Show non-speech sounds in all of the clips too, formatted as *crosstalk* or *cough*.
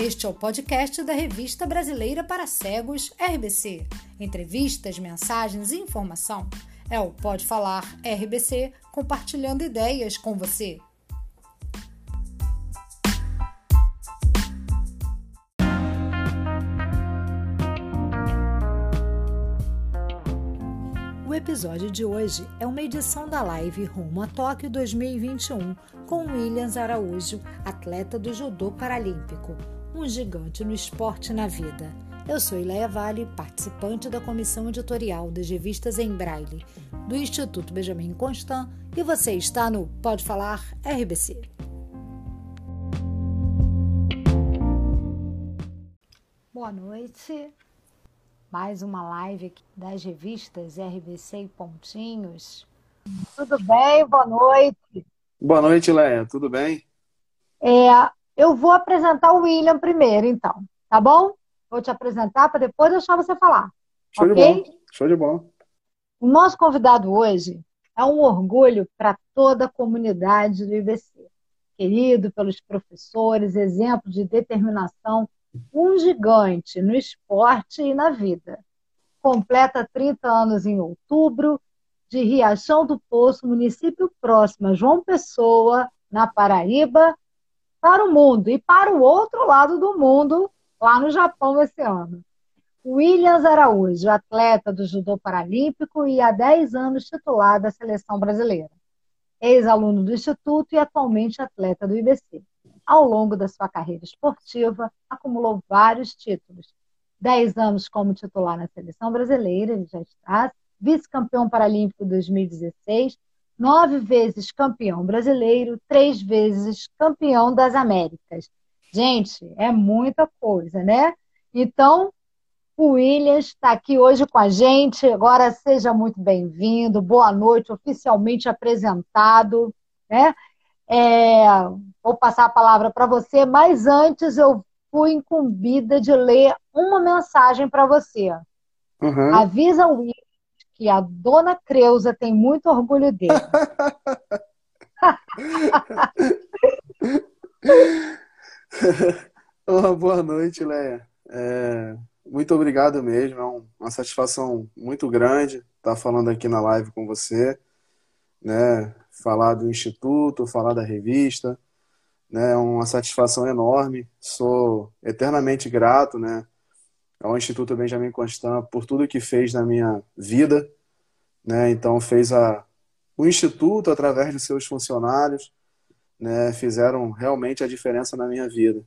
Este é o podcast da Revista Brasileira para Cegos, RBC. Entrevistas, mensagens e informação. É o Pode Falar RBC, compartilhando ideias com você. O episódio de hoje é uma edição da live Rumo a Tóquio 2021 com Williams Araújo, atleta do judô paralímpico, um gigante no esporte e na vida. Eu sou Ileia Vale, participante da comissão editorial das revistas em Braille do Instituto Benjamin Constant e você está no Pode Falar RBC. Boa noite mais uma live das revistas RBC e Pontinhos. Tudo bem? Boa noite. Boa noite, Leia. Tudo bem? É, eu vou apresentar o William primeiro, então. Tá bom? Vou te apresentar para depois deixar você falar. Show okay? de bola. Show de bola. O nosso convidado hoje é um orgulho para toda a comunidade do IBC. Querido pelos professores, exemplo de determinação um gigante no esporte e na vida. Completa 30 anos em outubro, de Riachão do Poço, município próximo a João Pessoa, na Paraíba, para o mundo e para o outro lado do mundo, lá no Japão esse ano. Williams Araújo, atleta do judô paralímpico e há 10 anos titular da seleção brasileira. Ex-aluno do Instituto e atualmente atleta do IBC ao longo da sua carreira esportiva, acumulou vários títulos. Dez anos como titular na seleção brasileira, ele já está, vice-campeão paralímpico 2016, nove vezes campeão brasileiro, três vezes campeão das Américas. Gente, é muita coisa, né? Então, o Williams está aqui hoje com a gente. Agora seja muito bem-vindo, boa noite, oficialmente apresentado, né? É, vou passar a palavra para você, mas antes eu fui incumbida de ler uma mensagem para você. Uhum. Avisa o Will que a dona Creuza tem muito orgulho dele. *laughs* Olá, boa noite, Leia. É, muito obrigado mesmo, é uma satisfação muito grande estar falando aqui na live com você. Né? falar do Instituto, falar da revista. Né? É uma satisfação enorme. Sou eternamente grato né, ao Instituto Benjamin Constant por tudo que fez na minha vida. Né? Então, fez a, o Instituto, através de seus funcionários, né, fizeram realmente a diferença na minha vida.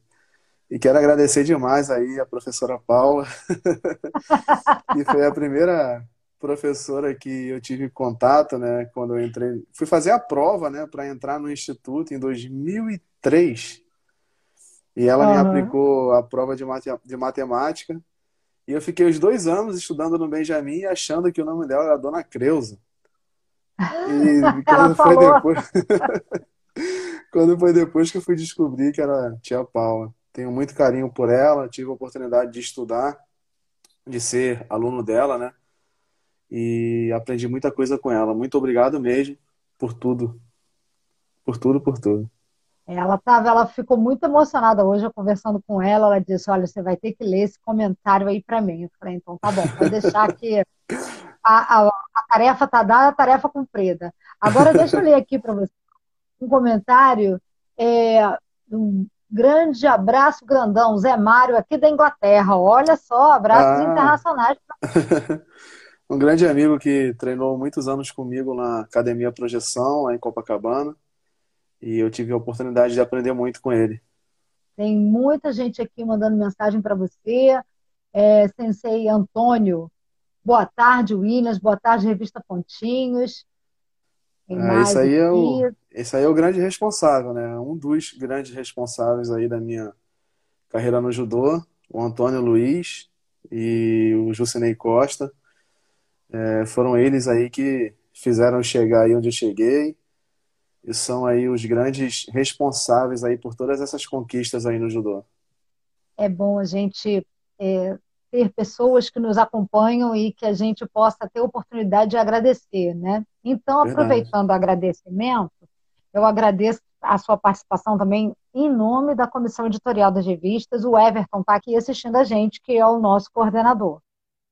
E quero agradecer demais aí a professora Paula, *laughs* que foi a primeira professora que eu tive contato, né, quando eu entrei, fui fazer a prova, né, para entrar no instituto em 2003. E ela uhum. me aplicou a prova de matemática. E eu fiquei os dois anos estudando no Benjamin e achando que o nome dela era Dona Creuza. E *laughs* quando foi depois. *laughs* quando foi depois que eu fui descobrir que era tia Paula. Tenho muito carinho por ela, tive a oportunidade de estudar, de ser aluno dela, né? e aprendi muita coisa com ela. Muito obrigado mesmo por tudo. Por tudo, por tudo. Ela tava, ela ficou muito emocionada hoje, eu conversando com ela, ela disse, olha, você vai ter que ler esse comentário aí para mim. Eu falei, então tá bom, vou deixar que a, a, a tarefa tá dada, a tarefa cumprida. Agora deixa eu ler aqui para você um comentário, é, um grande abraço grandão, Zé Mário, aqui da Inglaterra. Olha só, abraços ah. internacionais. *laughs* um grande amigo que treinou muitos anos comigo na Academia Projeção, lá em Copacabana, e eu tive a oportunidade de aprender muito com ele. Tem muita gente aqui mandando mensagem para você. É, sensei Antônio, boa tarde, Williams, boa tarde, Revista Pontinhos. Ah, esse, aí é o, esse aí é o grande responsável, né? Um dos grandes responsáveis aí da minha carreira no judô, o Antônio Luiz e o Jucinei Costa é, foram eles aí que fizeram chegar aí onde eu cheguei e são aí os grandes responsáveis aí por todas essas conquistas aí no judô. É bom a gente é, ter pessoas que nos acompanham e que a gente possa ter oportunidade de agradecer, né? Então, aproveitando Verdade. o agradecimento, eu agradeço a sua participação também em nome da comissão editorial das revistas. O Everton está aqui assistindo a gente, que é o nosso coordenador.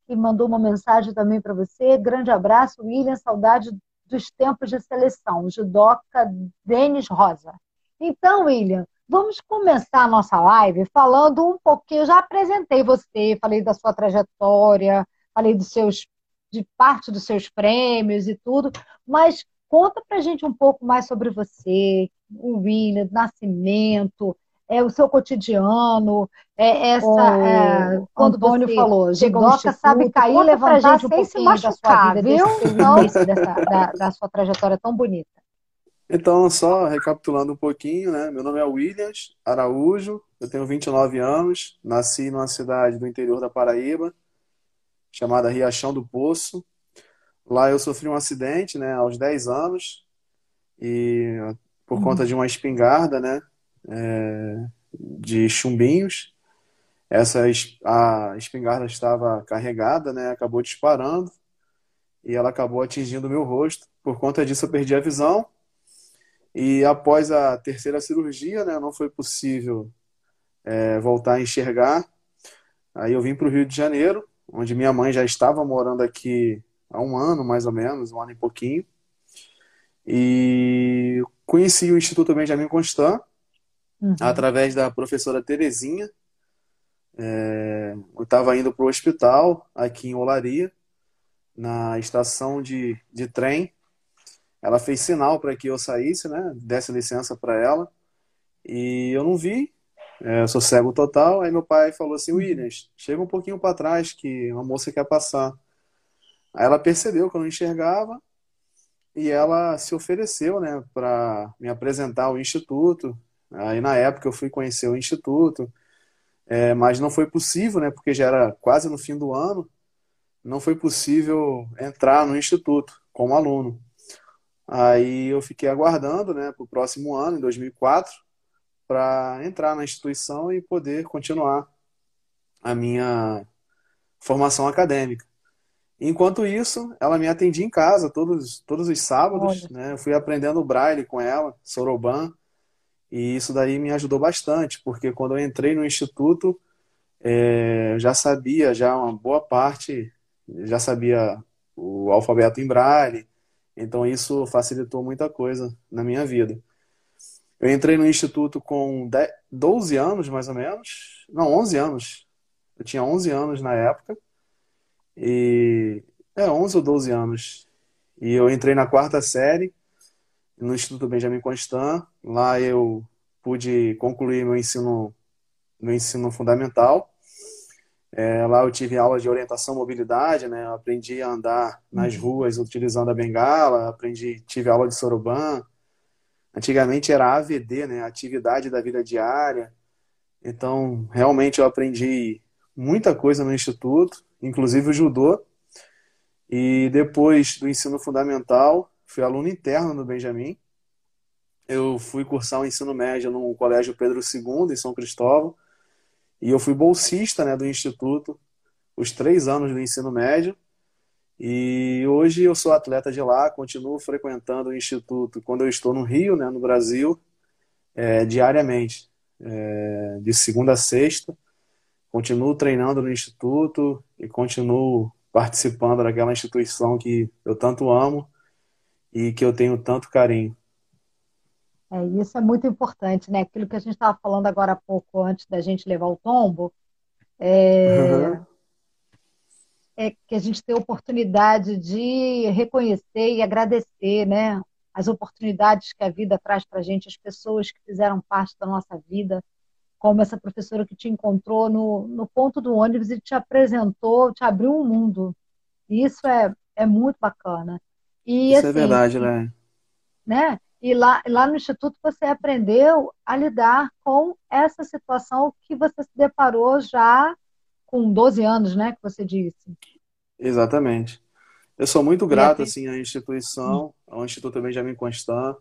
E mandou uma mensagem também para você. Grande abraço, William. Saudade dos tempos de seleção. Judoca Denis Rosa. Então, William, vamos começar a nossa live falando um pouquinho. Eu já apresentei você, falei da sua trajetória, falei dos seus, de parte dos seus prêmios e tudo, mas conta pra gente um pouco mais sobre você, o William, nascimento, é o seu cotidiano, é essa. O é, quando Antônio você falou, judoca sabe cair e levantar sem se machucar, da sua vida, viu? Desse, dessa, da, da sua trajetória tão bonita. Então, só recapitulando um pouquinho, né? Meu nome é Williams Araújo, eu tenho 29 anos, nasci numa cidade do interior da Paraíba, chamada Riachão do Poço. Lá eu sofri um acidente, né, aos 10 anos, e por uhum. conta de uma espingarda, né, é, de chumbinhos. Essa a espingarda estava carregada, né, acabou disparando e ela acabou atingindo meu rosto. Por conta disso eu perdi a visão e após a terceira cirurgia, né, não foi possível é, voltar a enxergar. Aí eu vim para o Rio de Janeiro, onde minha mãe já estava morando aqui há um ano, mais ou menos, um ano e pouquinho. E conheci o Instituto Benjamin Constant uhum. através da professora Terezinha. É, eu estava indo para o hospital aqui em Olaria, na estação de, de trem ela fez sinal para que eu saísse, né? Desse licença para ela. E eu não vi. É, eu sou cego total. Aí meu pai falou assim: Williams, chega um pouquinho para trás que uma moça quer passar. Aí ela percebeu que eu não enxergava e ela se ofereceu, né, para me apresentar ao instituto. Aí na época eu fui conhecer o instituto, é, mas não foi possível, né, porque já era quase no fim do ano, não foi possível entrar no instituto como aluno. Aí eu fiquei aguardando, né, para o próximo ano, em 2004, para entrar na instituição e poder continuar a minha formação acadêmica. Enquanto isso, ela me atendia em casa todos, todos os sábados, né? Eu fui aprendendo braille com ela, soroban, e isso daí me ajudou bastante, porque quando eu entrei no instituto, é, já sabia já uma boa parte, já sabia o alfabeto em braille, então isso facilitou muita coisa na minha vida. Eu entrei no instituto com 12 anos, mais ou menos. Não, 11 anos. Eu tinha 11 anos na época. E. É, 11 ou 12 anos. E eu entrei na quarta série no Instituto Benjamin Constant. Lá eu pude concluir meu ensino, meu ensino fundamental. É, lá eu tive aula de orientação mobilidade, né? Eu aprendi a andar nas uhum. ruas utilizando a bengala, aprendi, tive aula de soroban. Antigamente era AVD, né? Atividade da vida diária. Então, realmente eu aprendi muita coisa no instituto, inclusive o judô. E depois do ensino fundamental, fui aluno interno do Benjamin. Eu fui cursar o ensino médio no Colégio Pedro II, em São Cristóvão e eu fui bolsista né, do Instituto os três anos do ensino médio. E hoje eu sou atleta de lá, continuo frequentando o Instituto quando eu estou no Rio, né, no Brasil, é, diariamente, é, de segunda a sexta. Continuo treinando no Instituto e continuo participando daquela instituição que eu tanto amo e que eu tenho tanto carinho. É, isso é muito importante, né? Aquilo que a gente estava falando agora há pouco, antes da gente levar o tombo, é, uhum. é que a gente tem a oportunidade de reconhecer e agradecer, né? As oportunidades que a vida traz para a gente, as pessoas que fizeram parte da nossa vida, como essa professora que te encontrou no, no ponto do ônibus e te apresentou, te abriu um mundo. E isso é, é muito bacana. E, isso é assim, é verdade, né? né? E lá, lá no Instituto você aprendeu a lidar com essa situação que você se deparou já com 12 anos, né? Que você disse. Exatamente. Eu sou muito grato assim, à instituição, ao Instituto Benjamin Constant.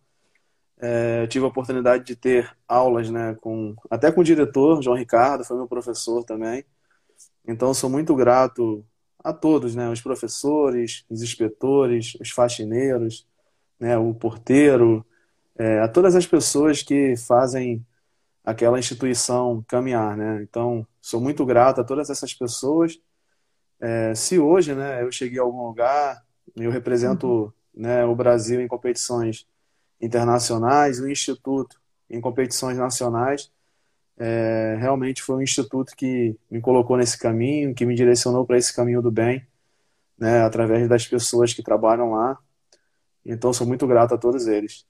É, tive a oportunidade de ter aulas né, com, até com o diretor, João Ricardo, foi meu professor também. Então, sou muito grato a todos, né, os professores, os inspetores, os faxineiros, né, o porteiro, é, a todas as pessoas que fazem aquela instituição caminhar, né? Então, sou muito grato a todas essas pessoas. É, se hoje, né, eu cheguei a algum lugar, eu represento uhum. né, o Brasil em competições internacionais, o Instituto em competições nacionais, é, realmente foi um instituto que me colocou nesse caminho, que me direcionou para esse caminho do bem, né, através das pessoas que trabalham lá. Então, sou muito grato a todos eles.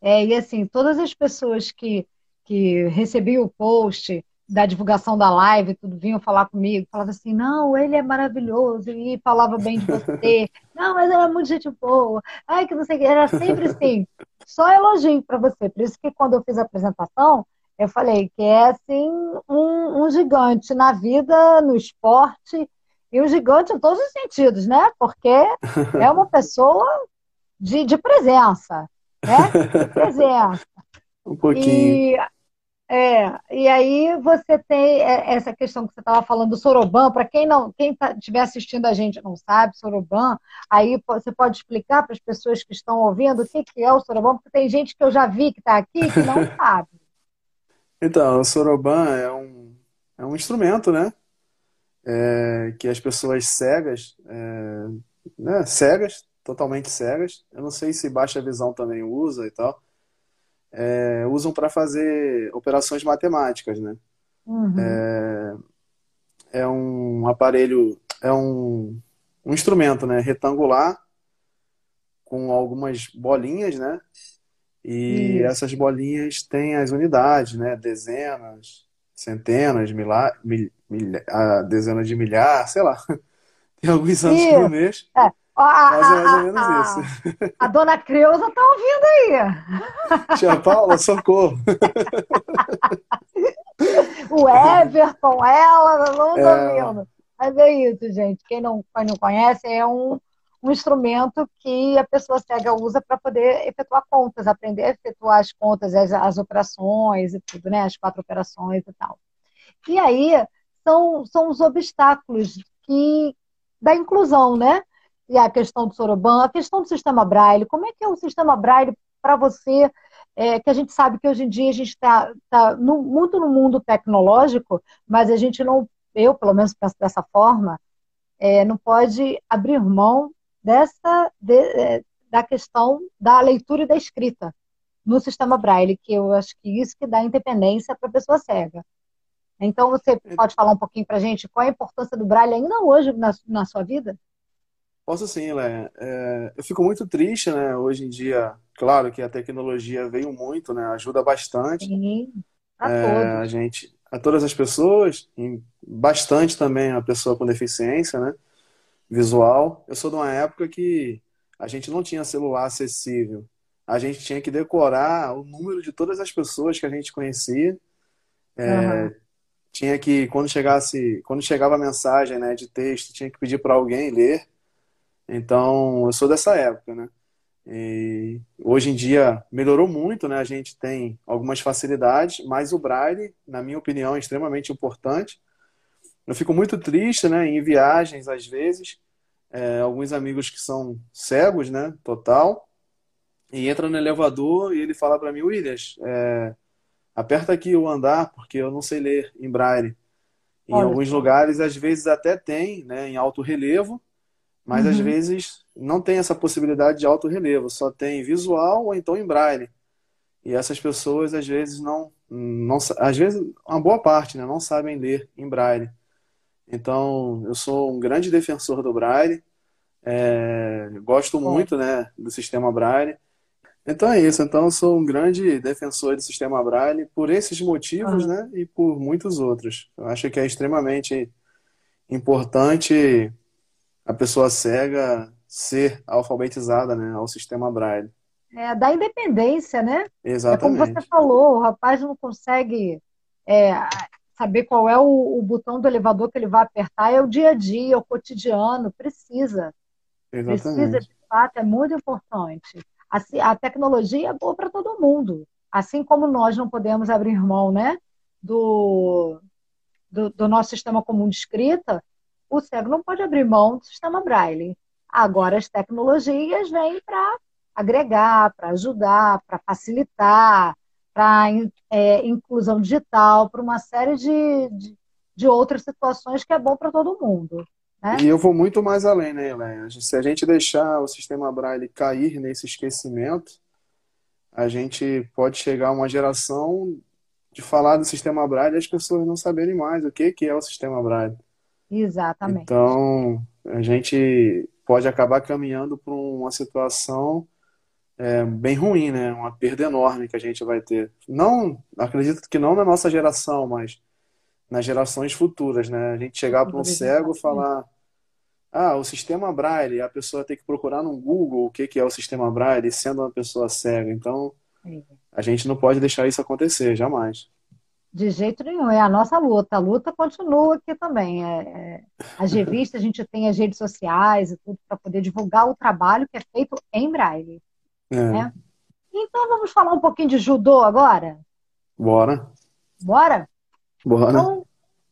É, e assim, todas as pessoas que, que recebiam o post da divulgação da live, tudo vinham falar comigo, falava assim, não, ele é maravilhoso, e falava bem de você, *laughs* não, mas era muito gente boa, ai, que não sei o que, era sempre assim, só elogio para você, por isso que quando eu fiz a apresentação, eu falei que é assim um, um gigante na vida, no esporte, e um gigante em todos os sentidos, né? Porque é uma *laughs* pessoa de, de presença né? Presença. *laughs* um pouquinho. E, é, e aí você tem essa questão que você estava falando do Soroban, para quem não, quem estiver tá, assistindo a gente não sabe, Soroban, aí você pode explicar para as pessoas que estão ouvindo o que, que é o Soroban, porque tem gente que eu já vi que está aqui que não *laughs* sabe. Então, o Soroban é um, é um instrumento, né? É, que as pessoas cegas, é, né, cegas totalmente cegas. Eu não sei se baixa visão também usa e tal. É, usam para fazer operações matemáticas, né? Uhum. É, é, um aparelho, é um, um instrumento, né? Retangular com algumas bolinhas, né? E Isso. essas bolinhas têm as unidades, né? Dezenas, centenas, milhares, mil, mil, a dezena de milhar, sei lá. *laughs* Tem alguns anos por mês. É. A, Mas é mais ou menos a, isso. A dona Creuza tá ouvindo aí. *laughs* Tia Paula, socorro. *laughs* o Everton, ela, não tá é... ouvindo. Mas é isso, gente. Quem não, quem não conhece, é um, um instrumento que a pessoa cega usa para poder efetuar contas, aprender a efetuar as contas, as, as operações e tudo, né? As quatro operações e tal. E aí são, são os obstáculos que da inclusão, né? e a questão do Soroban, a questão do sistema Braille. Como é que é o sistema Braille para você, é, que a gente sabe que hoje em dia a gente está tá, tá muito no mundo tecnológico, mas a gente não, eu pelo menos penso dessa forma, é, não pode abrir mão dessa de, é, da questão da leitura e da escrita no sistema Braille, que eu acho que isso que dá independência para a pessoa cega. Então, você pode falar um pouquinho para a gente qual a importância do Braille ainda hoje na, na sua vida? Posso sim, Léa. É, eu fico muito triste, né? Hoje em dia, claro que a tecnologia veio muito, né? Ajuda bastante. Sim, a é. A gente, a todas as pessoas, bastante também a pessoa com deficiência, né? Visual. Eu sou de uma época que a gente não tinha celular acessível. A gente tinha que decorar o número de todas as pessoas que a gente conhecia. É, uhum. Tinha que, quando chegasse, quando chegava a mensagem né, de texto, tinha que pedir para alguém ler. Então, eu sou dessa época, né? E hoje em dia melhorou muito, né? A gente tem algumas facilidades, mas o braille, na minha opinião, é extremamente importante. Eu fico muito triste, né? Em viagens, às vezes, é, alguns amigos que são cegos, né? Total, e entra no elevador e ele fala para mim, Williams, é, aperta aqui o andar porque eu não sei ler em braille. Em Olha. alguns lugares, às vezes até tem, né? Em alto relevo, mas uhum. às vezes não tem essa possibilidade de alto relevo, só tem visual ou então em braille. E essas pessoas às vezes não, não às vezes uma boa parte, né, não sabem ler em braille. Então, eu sou um grande defensor do braille. É, gosto muito, né, do sistema braille. Então é isso. Então eu sou um grande defensor do sistema braille por esses motivos, uhum. né, e por muitos outros. Eu acho que é extremamente importante a pessoa cega ser alfabetizada né, ao sistema Braille. É, da independência, né? Exatamente. É como você falou, o rapaz não consegue é, saber qual é o, o, botão do elevador que ele vai apertar, é o dia a dia, é o cotidiano, precisa. Exatamente. Precisa, de fato, é muito importante. Assim, a tecnologia é boa para todo mundo. Assim como nós não podemos abrir mão né, do, do, do nosso sistema comum de escrita, o cego não pode abrir mão do sistema Braille. Agora as tecnologias vêm para agregar, para ajudar, para facilitar, para é, inclusão digital, para uma série de, de, de, outras situações que é bom para todo mundo. Né? E eu vou muito mais além, né, Helena? Se a gente deixar o sistema Braille cair nesse esquecimento, a gente pode chegar a uma geração de falar do sistema Braille e as pessoas não saberem mais o que, que é o sistema Braille. Exatamente. Então, a gente pode acabar caminhando para uma situação é, bem ruim, né? Uma perda enorme que a gente vai ter. Não, acredito que não na nossa geração, mas nas gerações futuras, né? A gente chegar para um cego e falar, ah, o sistema Braille, a pessoa tem que procurar no Google o que, que é o sistema Braille, sendo uma pessoa cega. Então, a gente não pode deixar isso acontecer, jamais. De jeito nenhum, é a nossa luta. A luta continua aqui também. É, é, as *laughs* revistas, a gente tem as redes sociais e tudo para poder divulgar o trabalho que é feito em Braille. É. Né? Então vamos falar um pouquinho de judô agora? Bora. Bora? Bora. Então,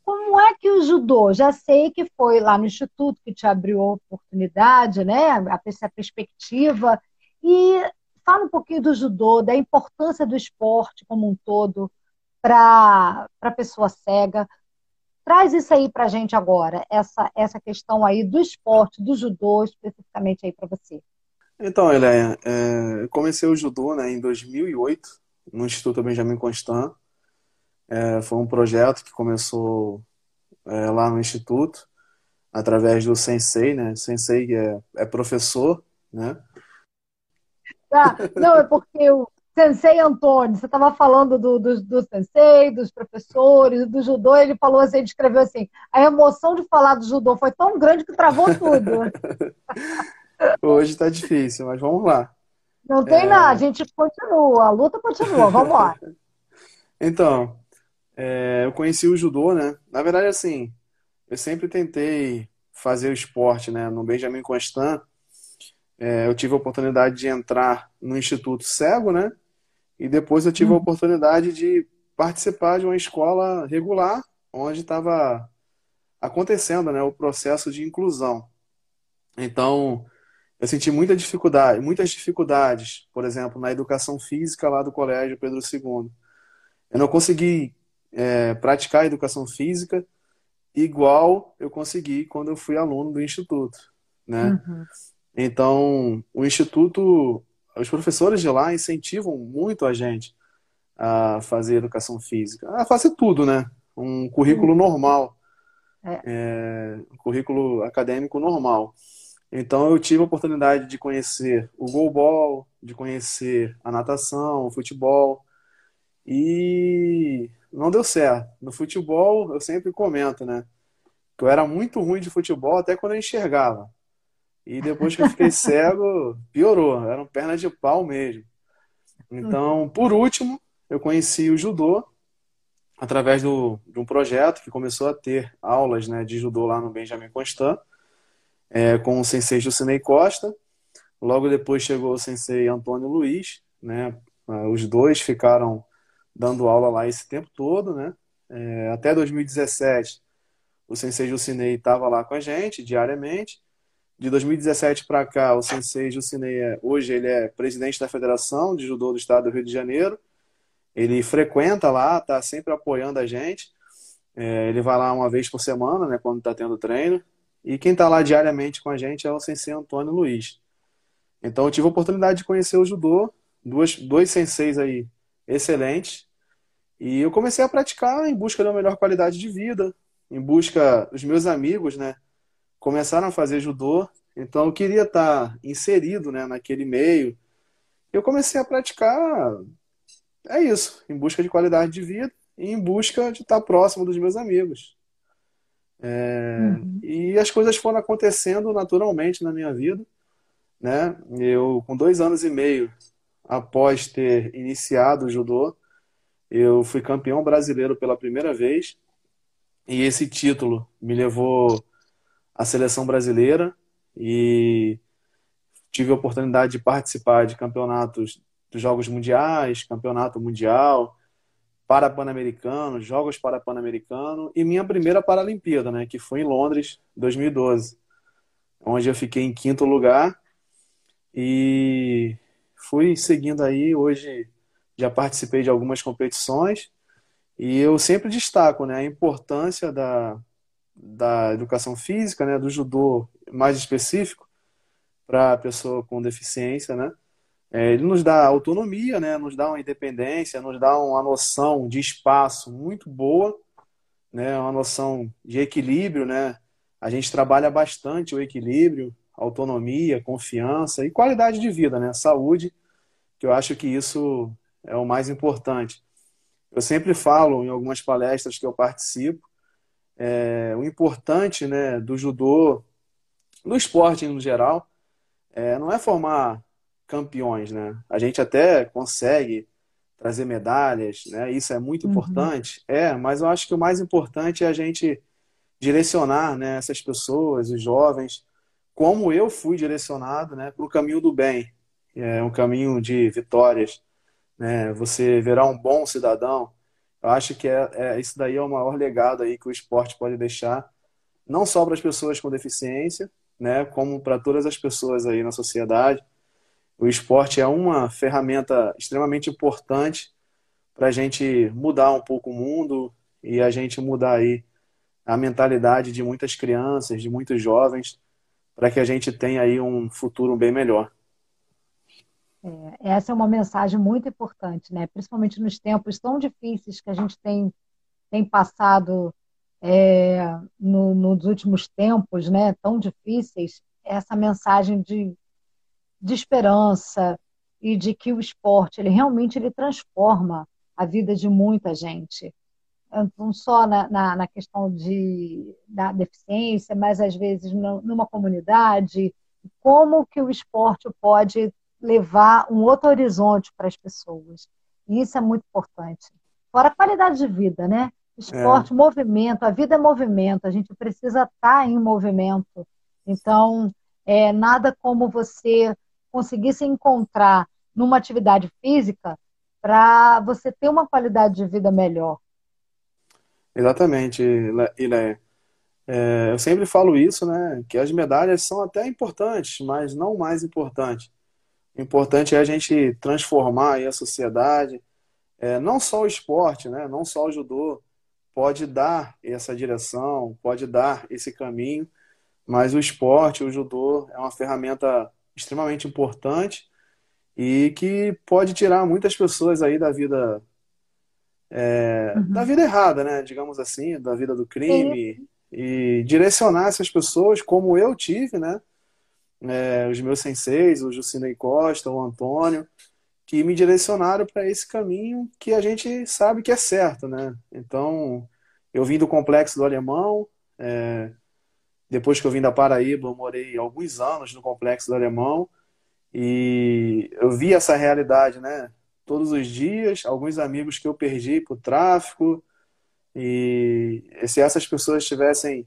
como é que o judô? Já sei que foi lá no Instituto que te abriu a oportunidade, né? A, a perspectiva. E fala um pouquinho do judô, da importância do esporte como um todo para a pessoa cega. Traz isso aí para a gente agora, essa, essa questão aí do esporte, do judô, especificamente aí para você. Então, Eléia, é, eu comecei o judô né, em 2008, no Instituto Benjamin Constant. É, foi um projeto que começou é, lá no Instituto, através do Sensei, né? Sensei é, é professor, né? Ah, não, é porque o Sensei Antônio, você estava falando do, do, do, Sensei, dos professores, do judô, ele falou assim, ele escreveu assim, a emoção de falar do judô foi tão grande que travou tudo. *laughs* Hoje está difícil, mas vamos lá. Não tem é... nada, a gente continua, a luta continua, vamos *laughs* lá. Então, é, eu conheci o judô, né? Na verdade, assim, eu sempre tentei fazer o esporte, né? No Benjamin Constant, é, eu tive a oportunidade de entrar no Instituto Cego, né? E depois eu tive hum. a oportunidade de participar de uma escola regular, onde estava acontecendo né, o processo de inclusão. Então, eu senti muita dificuldade, muitas dificuldades, por exemplo, na educação física lá do Colégio Pedro II. Eu não consegui é, praticar a educação física igual eu consegui quando eu fui aluno do Instituto, né? Uhum. Então, o Instituto, os professores de lá incentivam muito a gente a fazer educação física, a fazer tudo, né? Um currículo normal, é. É, um currículo acadêmico normal. Então, eu tive a oportunidade de conhecer o goalball, de conhecer a natação, o futebol, e não deu certo. No futebol, eu sempre comento, né? Que eu era muito ruim de futebol até quando eu enxergava. E depois que eu fiquei *laughs* cego, piorou. Era um perna de pau mesmo. Então, por último, eu conheci o judô através do, de um projeto que começou a ter aulas né, de judô lá no Benjamin Constant, é, com o sensei Jucinei Costa. Logo depois chegou o sensei Antônio Luiz. Né? Ah, os dois ficaram dando aula lá esse tempo todo. Né? É, até 2017, o sensei Jucinei estava lá com a gente diariamente. De 2017 para cá, o Sensei Jucinei, é, hoje ele é presidente da Federação de Judô do Estado do Rio de Janeiro. Ele frequenta lá, está sempre apoiando a gente. É, ele vai lá uma vez por semana, né, quando está tendo treino. E quem está lá diariamente com a gente é o Sensei Antônio Luiz. Então eu tive a oportunidade de conhecer o judô, duas, dois senseis aí excelentes. E eu comecei a praticar em busca de uma melhor qualidade de vida, em busca dos meus amigos, né? começaram a fazer judô, então eu queria estar inserido né, naquele meio. Eu comecei a praticar, é isso, em busca de qualidade de vida e em busca de estar próximo dos meus amigos. É, uhum. E as coisas foram acontecendo naturalmente na minha vida. Né? Eu, com dois anos e meio após ter iniciado o judô, eu fui campeão brasileiro pela primeira vez. E esse título me levou a seleção brasileira e tive a oportunidade de participar de campeonatos dos Jogos Mundiais, Campeonato Mundial, para Pan-Americano, Jogos para Pan-Americano e minha primeira Paralimpíada, né, que foi em Londres, 2012, onde eu fiquei em quinto lugar e fui seguindo aí. Hoje já participei de algumas competições e eu sempre destaco né, a importância da, da educação física, né, do judô mais específico para a pessoa com deficiência, né? É, ele nos dá autonomia, né? Nos dá uma independência, nos dá uma noção de espaço muito boa, né? Uma noção de equilíbrio, né? A gente trabalha bastante o equilíbrio, autonomia, confiança e qualidade de vida, né? Saúde, que eu acho que isso é o mais importante. Eu sempre falo em algumas palestras que eu participo, é, o importante, né, do judô, no esporte no geral, é, não é formar campeões, né? A gente até consegue trazer medalhas, né? Isso é muito uhum. importante. É, mas eu acho que o mais importante é a gente direcionar, né, essas pessoas, os jovens, como eu fui direcionado, né, para o caminho do bem, é um caminho de vitórias, né? Você verá um bom cidadão. Eu acho que é, é isso daí é o maior legado aí que o esporte pode deixar, não só para as pessoas com deficiência, né, como para todas as pessoas aí na sociedade. O esporte é uma ferramenta extremamente importante para a gente mudar um pouco o mundo e a gente mudar aí a mentalidade de muitas crianças, de muitos jovens, para que a gente tenha aí um futuro bem melhor. É, essa é uma mensagem muito importante, né? Principalmente nos tempos tão difíceis que a gente tem, tem passado é, no, nos últimos tempos, né? Tão difíceis, essa mensagem de de esperança e de que o esporte ele realmente ele transforma a vida de muita gente não só na, na, na questão de, da deficiência, mas às vezes numa comunidade, como que o esporte pode levar um outro horizonte para as pessoas. E isso é muito importante. Fora a qualidade de vida, né? Esporte, é. movimento, a vida é movimento, a gente precisa estar tá em movimento. Então, é nada como você conseguir se encontrar numa atividade física para você ter uma qualidade de vida melhor. Exatamente, Ileia. É, eu sempre falo isso, né? Que as medalhas são até importantes, mas não mais importante. O importante é a gente transformar a sociedade. É, não só o esporte, né? Não só o judô pode dar essa direção, pode dar esse caminho, mas o esporte, o judô é uma ferramenta extremamente importante e que pode tirar muitas pessoas aí da vida é, uhum. da vida errada, né? Digamos assim, da vida do crime Sim. e direcionar essas pessoas como eu tive, né? É, os meus senseis, o Jucinei Costa, o Antônio, que me direcionaram para esse caminho que a gente sabe que é certo, né? Então, eu vim do complexo do Alemão, é, depois que eu vim da Paraíba, eu morei alguns anos no Complexo do Alemão e eu vi essa realidade, né? Todos os dias, alguns amigos que eu perdi o tráfico e se essas pessoas tivessem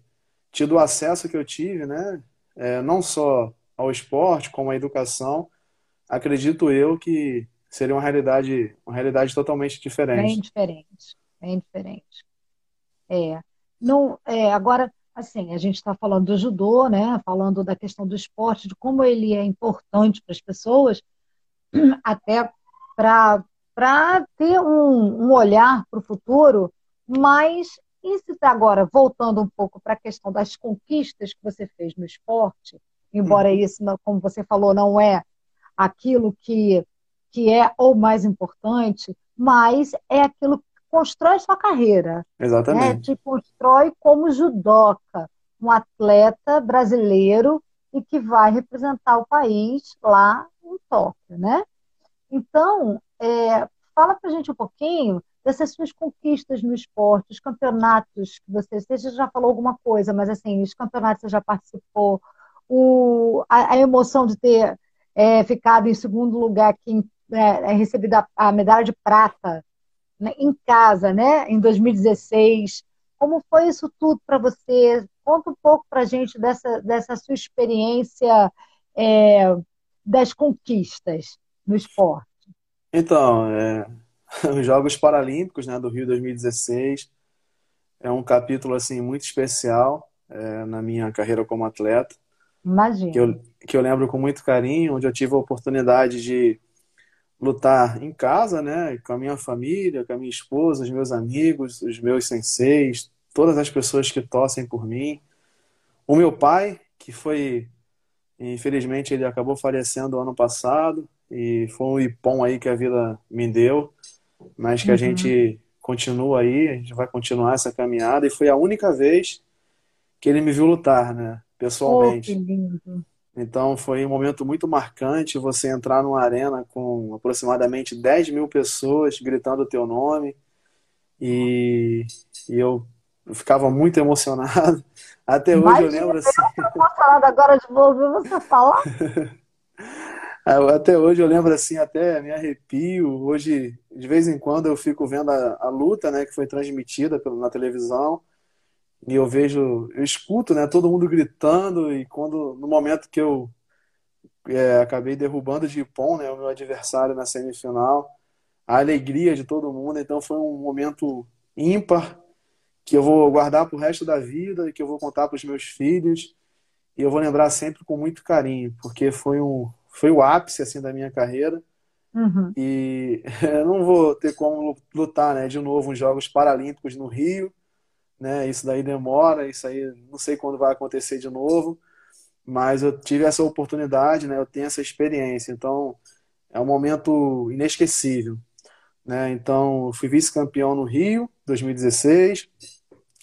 tido o acesso que eu tive, né? É, não só ao esporte, como à educação, acredito eu que seria uma realidade, uma realidade totalmente diferente. Bem diferente, bem diferente. É, não, é, agora assim, a gente está falando do judô, né? Falando da questão do esporte, de como ele é importante para as pessoas, *clears throat* até para ter um, um olhar para o futuro, mas e se tá agora voltando um pouco para a questão das conquistas que você fez no esporte, embora uhum. isso, como você falou, não é aquilo que, que é o mais importante, mas é aquilo constrói sua carreira. Exatamente. Né? Te constrói como judoca, um atleta brasileiro e que vai representar o país lá em Tóquio, né? Então, é, fala para a gente um pouquinho dessas suas conquistas no esporte, os campeonatos que você, você já falou alguma coisa, mas assim, os campeonatos você já participou, o, a, a emoção de ter é, ficado em segundo lugar aqui, é, é, recebido a, a medalha de prata né, em casa, né, em 2016. Como foi isso tudo para você? Conta um pouco para a gente dessa, dessa sua experiência é, das conquistas no esporte. Então, é, *laughs* os Jogos Paralímpicos né, do Rio 2016 é um capítulo assim muito especial é, na minha carreira como atleta. Imagina. Que eu, que eu lembro com muito carinho, onde eu tive a oportunidade de lutar em casa, né, com a minha família, com a minha esposa, os meus amigos, os meus senseis, todas as pessoas que torcem por mim. O meu pai, que foi, infelizmente, ele acabou falecendo ano passado e foi um ipom aí que a vida me deu, mas que uhum. a gente continua aí, a gente vai continuar essa caminhada e foi a única vez que ele me viu lutar, né, pessoalmente. Oh, que lindo. Então foi um momento muito marcante você entrar numa arena com aproximadamente 10 mil pessoas gritando o teu nome. E, e eu, eu, ficava muito emocionado. *laughs* Até hoje Imagina, eu lembro assim. Eu emocionado agora de ouvir você falar. *laughs* até hoje eu lembro assim, até me arrepio. Hoje, de vez em quando, eu fico vendo a, a luta né, que foi transmitida na televisão e eu vejo, eu escuto, né, todo mundo gritando e quando no momento que eu é, acabei derrubando de Ipon, né, o meu adversário na semifinal, a alegria de todo mundo, então foi um momento ímpar que eu vou guardar para o resto da vida e que eu vou contar para os meus filhos e eu vou lembrar sempre com muito carinho, porque foi um foi o ápice assim da minha carreira. Uhum. E *laughs* eu não vou ter como lutar, né, de novo nos Jogos Paralímpicos no Rio né? Isso daí demora, isso aí não sei quando vai acontecer de novo, mas eu tive essa oportunidade, né? Eu tenho essa experiência, então é um momento inesquecível, né? Então, fui vice-campeão no Rio, 2016.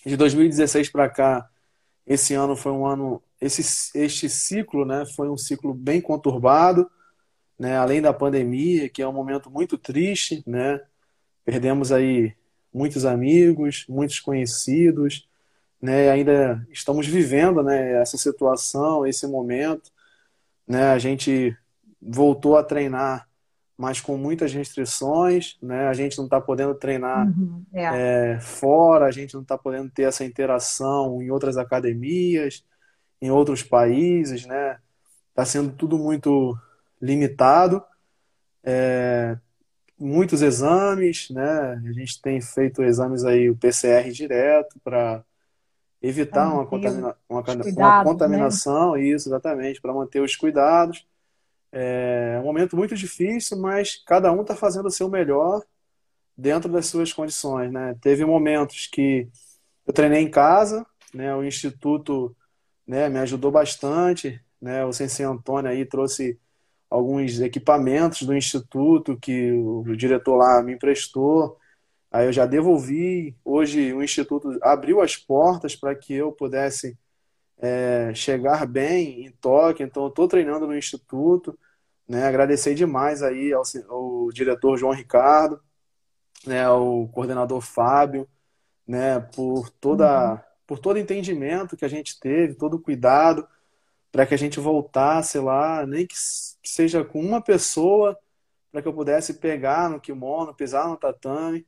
De 2016 para cá, esse ano foi um ano, esse este ciclo, né? Foi um ciclo bem conturbado, né? Além da pandemia, que é um momento muito triste, né? Perdemos aí muitos amigos, muitos conhecidos, né? Ainda estamos vivendo, né, essa situação, esse momento, né? A gente voltou a treinar, mas com muitas restrições, né? A gente não está podendo treinar uhum, é. É, fora, a gente não está podendo ter essa interação em outras academias, em outros países, né? Está sendo tudo muito limitado. É, muitos exames, né? A gente tem feito exames aí, o PCR direto, para evitar uma, contamina uma, cuidados, uma, né? contaminação, né? isso, exatamente, para manter os cuidados. É um momento muito difícil, mas cada um está fazendo o seu melhor dentro das suas condições, né? Teve momentos que eu treinei em casa, né? O instituto, né, me ajudou bastante, né? O Sensei Antônio aí trouxe alguns equipamentos do instituto que o diretor lá me emprestou. Aí eu já devolvi. Hoje o instituto abriu as portas para que eu pudesse é, chegar bem em Tóquio. Então eu estou treinando no instituto. Né? Agradecer demais aí ao, ao diretor João Ricardo, né? ao coordenador Fábio, né? por toda uhum. por todo entendimento que a gente teve, todo o cuidado para que a gente voltasse lá, nem que seja com uma pessoa, para que eu pudesse pegar no kimono, pisar no tatame,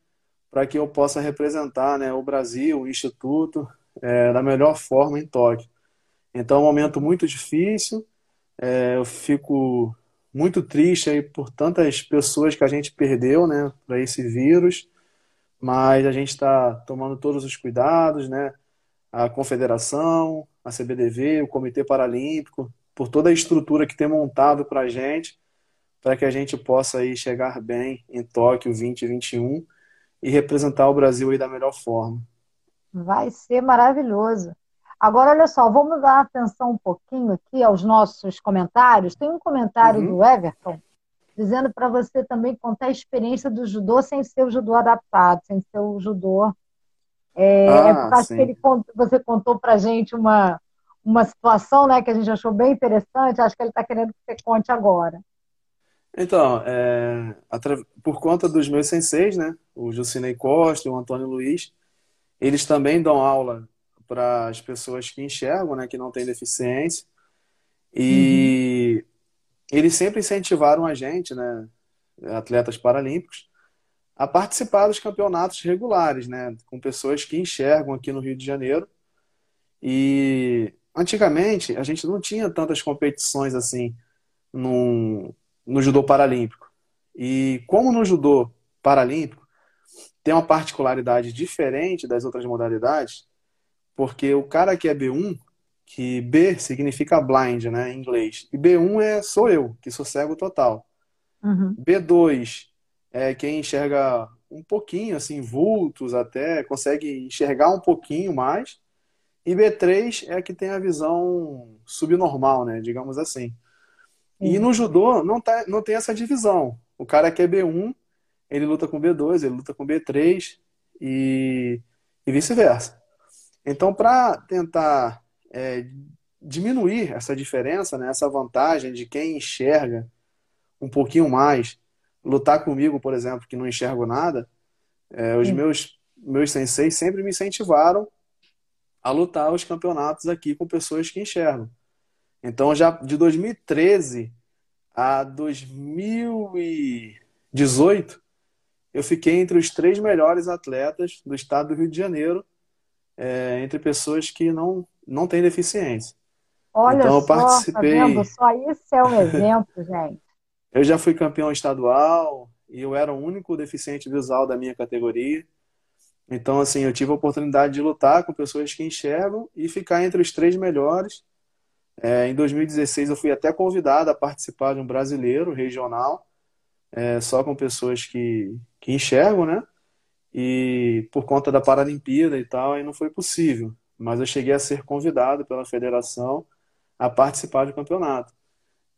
para que eu possa representar né, o Brasil, o Instituto, é, da melhor forma em Tóquio. Então é um momento muito difícil, é, eu fico muito triste aí por tantas pessoas que a gente perdeu né, para esse vírus, mas a gente está tomando todos os cuidados, né? A confederação, a CBDV, o Comitê Paralímpico, por toda a estrutura que tem montado para a gente, para que a gente possa aí chegar bem em Tóquio 2021 e representar o Brasil aí da melhor forma. Vai ser maravilhoso. Agora, olha só, vamos dar atenção um pouquinho aqui aos nossos comentários. Tem um comentário uhum. do Everton dizendo para você também contar a experiência do judô sem ser o judô adaptado, sem ser o judô é, é ah, acho que ele, você contou para gente uma, uma situação né, que a gente achou bem interessante, acho que ele está querendo que você conte agora. Então, é, por conta dos meus senseis, né, o Jucinei Costa e o Antônio Luiz, eles também dão aula para as pessoas que enxergam, né, que não têm deficiência, e uhum. eles sempre incentivaram a gente, né, atletas paralímpicos, a participar dos campeonatos regulares, né, com pessoas que enxergam aqui no Rio de Janeiro. E antigamente a gente não tinha tantas competições assim no, no judô paralímpico. E como no judô paralímpico tem uma particularidade diferente das outras modalidades, porque o cara que é B1, que B significa blind, né, em inglês, e B1 é sou eu, que sou cego total. Uhum. B2 é quem enxerga um pouquinho, assim, vultos até, consegue enxergar um pouquinho mais. E B3 é que tem a visão subnormal, né? Digamos assim. E no judô não, tá, não tem essa divisão. O cara que é B1, ele luta com B2, ele luta com B3 e, e vice-versa. Então, para tentar é, diminuir essa diferença, né, essa vantagem de quem enxerga um pouquinho mais, lutar comigo, por exemplo, que não enxergo nada, é, os meus, meus senseis sempre me incentivaram a lutar os campeonatos aqui com pessoas que enxergam. Então, já de 2013 a 2018, eu fiquei entre os três melhores atletas do estado do Rio de Janeiro, é, entre pessoas que não, não têm deficiência. Olha então, eu participei... tá vendo? Só isso é um exemplo, *laughs* gente. Eu já fui campeão estadual e eu era o único deficiente visual da minha categoria. Então, assim, eu tive a oportunidade de lutar com pessoas que enxergam e ficar entre os três melhores. É, em 2016, eu fui até convidado a participar de um brasileiro regional, é, só com pessoas que, que enxergam, né? E por conta da Paralimpíada e tal, aí não foi possível. Mas eu cheguei a ser convidado pela federação a participar do campeonato.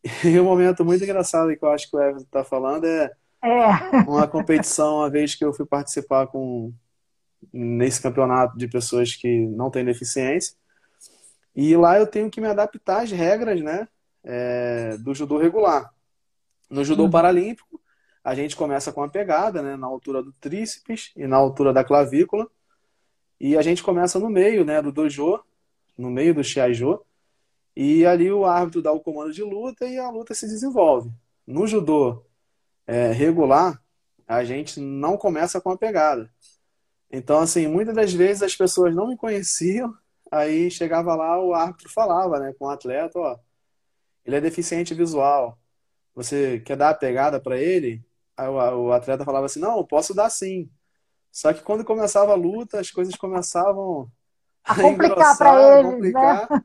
*laughs* E um momento muito engraçado que eu acho que o Everton está falando é, é, uma competição, uma vez que eu fui participar com nesse campeonato de pessoas que não têm deficiência. E lá eu tenho que me adaptar às regras né, é, do judô regular. No judô uhum. paralímpico, a gente começa com a pegada, né, na altura do tríceps e na altura da clavícula. E a gente começa no meio né, do dojo, no meio do shiaijo. E ali o árbitro dá o comando de luta e a luta se desenvolve. No judô é, regular, a gente não começa com a pegada. Então, assim, muitas das vezes as pessoas não me conheciam, aí chegava lá, o árbitro falava, né, com o atleta, ó, ele é deficiente visual, você quer dar a pegada para ele? Aí o, o, atleta falava assim, não, posso dar sim. Só que quando começava a luta, as coisas começavam a *laughs* complicar para eles, complicar. né?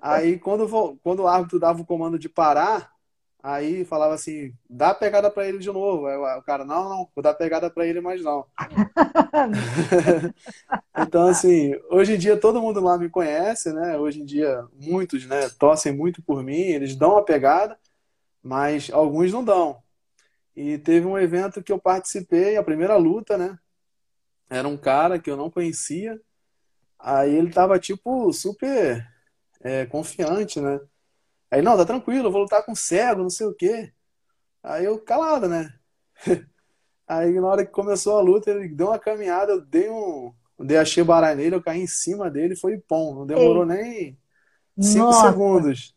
Aí quando, quando o árbitro dava o comando de parar, Aí falava assim, dá a pegada para ele de novo. Aí o cara, não, não, vou dar a pegada para ele, mas não. *laughs* então, assim, hoje em dia todo mundo lá me conhece, né? Hoje em dia muitos, né, torcem muito por mim, eles dão a pegada, mas alguns não dão. E teve um evento que eu participei, a primeira luta, né? Era um cara que eu não conhecia. Aí ele tava, tipo, super é, confiante, né? Aí, não, tá tranquilo, eu vou lutar com cego, não sei o quê. Aí eu, calado, né? *laughs* Aí na hora que começou a luta, ele deu uma caminhada, eu dei um. Dei a chebará nele, eu caí em cima dele foi pom. Não demorou Ei. nem cinco Nossa. segundos.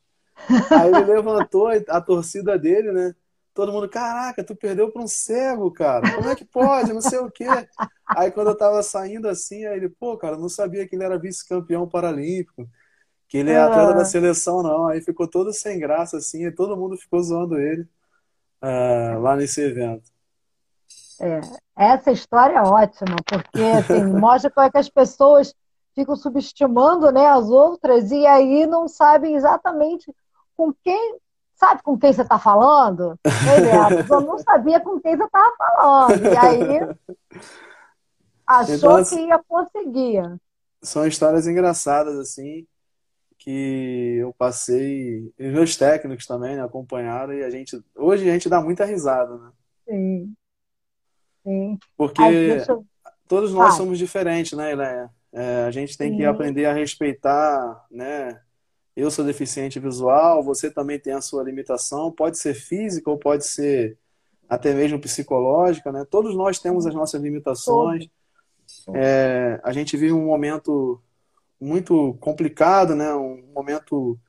Aí ele levantou a torcida dele, né? Todo mundo, caraca, tu perdeu para um cego, cara. Como é que pode? Não sei o quê. Aí quando eu tava saindo assim, aí ele, pô, cara, não sabia que ele era vice-campeão paralímpico que ele é ah. atleta da seleção, não. Aí ficou todo sem graça, assim, e todo mundo ficou zoando ele uh, lá nesse evento. É, essa história é ótima, porque assim, *laughs* mostra como é que as pessoas ficam subestimando né, as outras e aí não sabem exatamente com quem. Sabe com quem você está falando? Pessoa não sabia com quem você estava falando. E aí achou então, que ia conseguir. São histórias engraçadas, assim que eu passei, e meus técnicos também né, acompanharam, e a gente, hoje a gente dá muita risada, né? Sim. Sim. Porque eu... todos nós ah. somos diferentes, né, Ileia? É, a gente tem Sim. que aprender a respeitar, né? Eu sou deficiente visual, você também tem a sua limitação, pode ser física ou pode ser até mesmo psicológica, né? Todos nós temos as nossas limitações. É, a gente vive um momento muito complicado, né? Um momento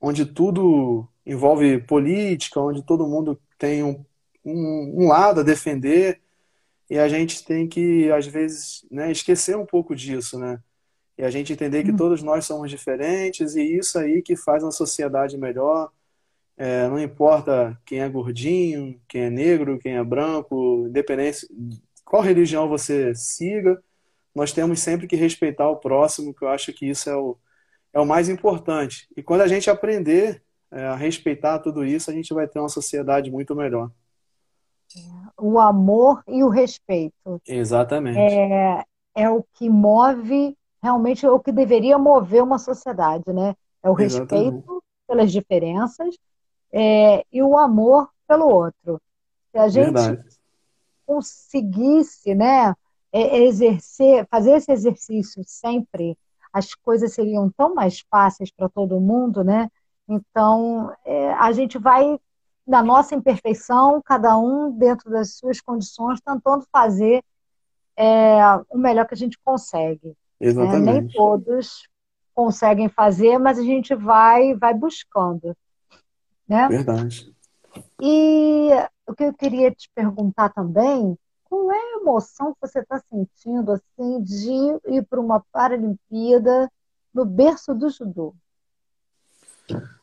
onde tudo envolve política, onde todo mundo tem um, um, um lado a defender e a gente tem que às vezes né, esquecer um pouco disso, né? E a gente entender que todos nós somos diferentes e isso aí que faz uma sociedade melhor. É, não importa quem é gordinho, quem é negro, quem é branco, independente qual religião você siga, nós temos sempre que respeitar o próximo, que eu acho que isso é o, é o mais importante. E quando a gente aprender é, a respeitar tudo isso, a gente vai ter uma sociedade muito melhor. O amor e o respeito. Exatamente. É, é o que move, realmente é o que deveria mover uma sociedade, né? É o Exatamente. respeito pelas diferenças é, e o amor pelo outro. Se a gente Verdade. conseguisse, né, é, exercer, fazer esse exercício sempre, as coisas seriam tão mais fáceis para todo mundo, né? Então, é, a gente vai, na nossa imperfeição, cada um dentro das suas condições, tentando fazer é, o melhor que a gente consegue. Exatamente. Né? Nem todos conseguem fazer, mas a gente vai, vai buscando. Né? Verdade. E o que eu queria te perguntar também, qual é a emoção que você está sentindo assim de ir para uma Paralimpíada no berço do judô?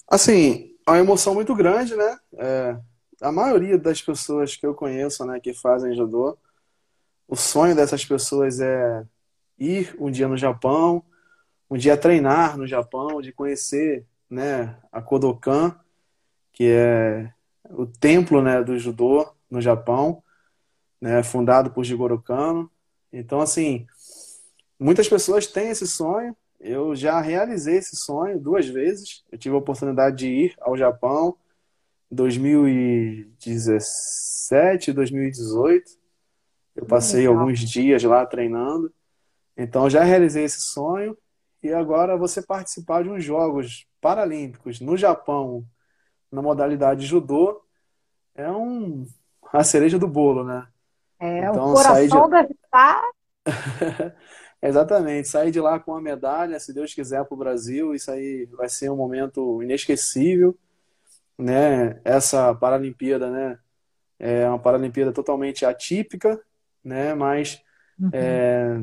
Assim, é uma emoção muito grande, né? É, a maioria das pessoas que eu conheço, né, que fazem judô, o sonho dessas pessoas é ir um dia no Japão, um dia treinar no Japão, de conhecer, né, a Kodokan, que é o templo, né, do judô no Japão, né, fundado por Jigoro Kano. Então, assim, muitas pessoas têm esse sonho. Eu já realizei esse sonho duas vezes. Eu tive a oportunidade de ir ao Japão em 2017 e 2018. Eu passei alguns dias lá treinando. Então já realizei esse sonho e agora você participar de uns Jogos Paralímpicos no Japão, na modalidade judô, é um a cereja do bolo, né? É, então, o coração de... deve estar. *laughs* Exatamente, sair de lá com uma medalha, se Deus quiser, para o Brasil, isso aí vai ser um momento inesquecível, né? Essa Paralimpíada, né? É uma Paralimpíada totalmente atípica, né? Mas uhum. é,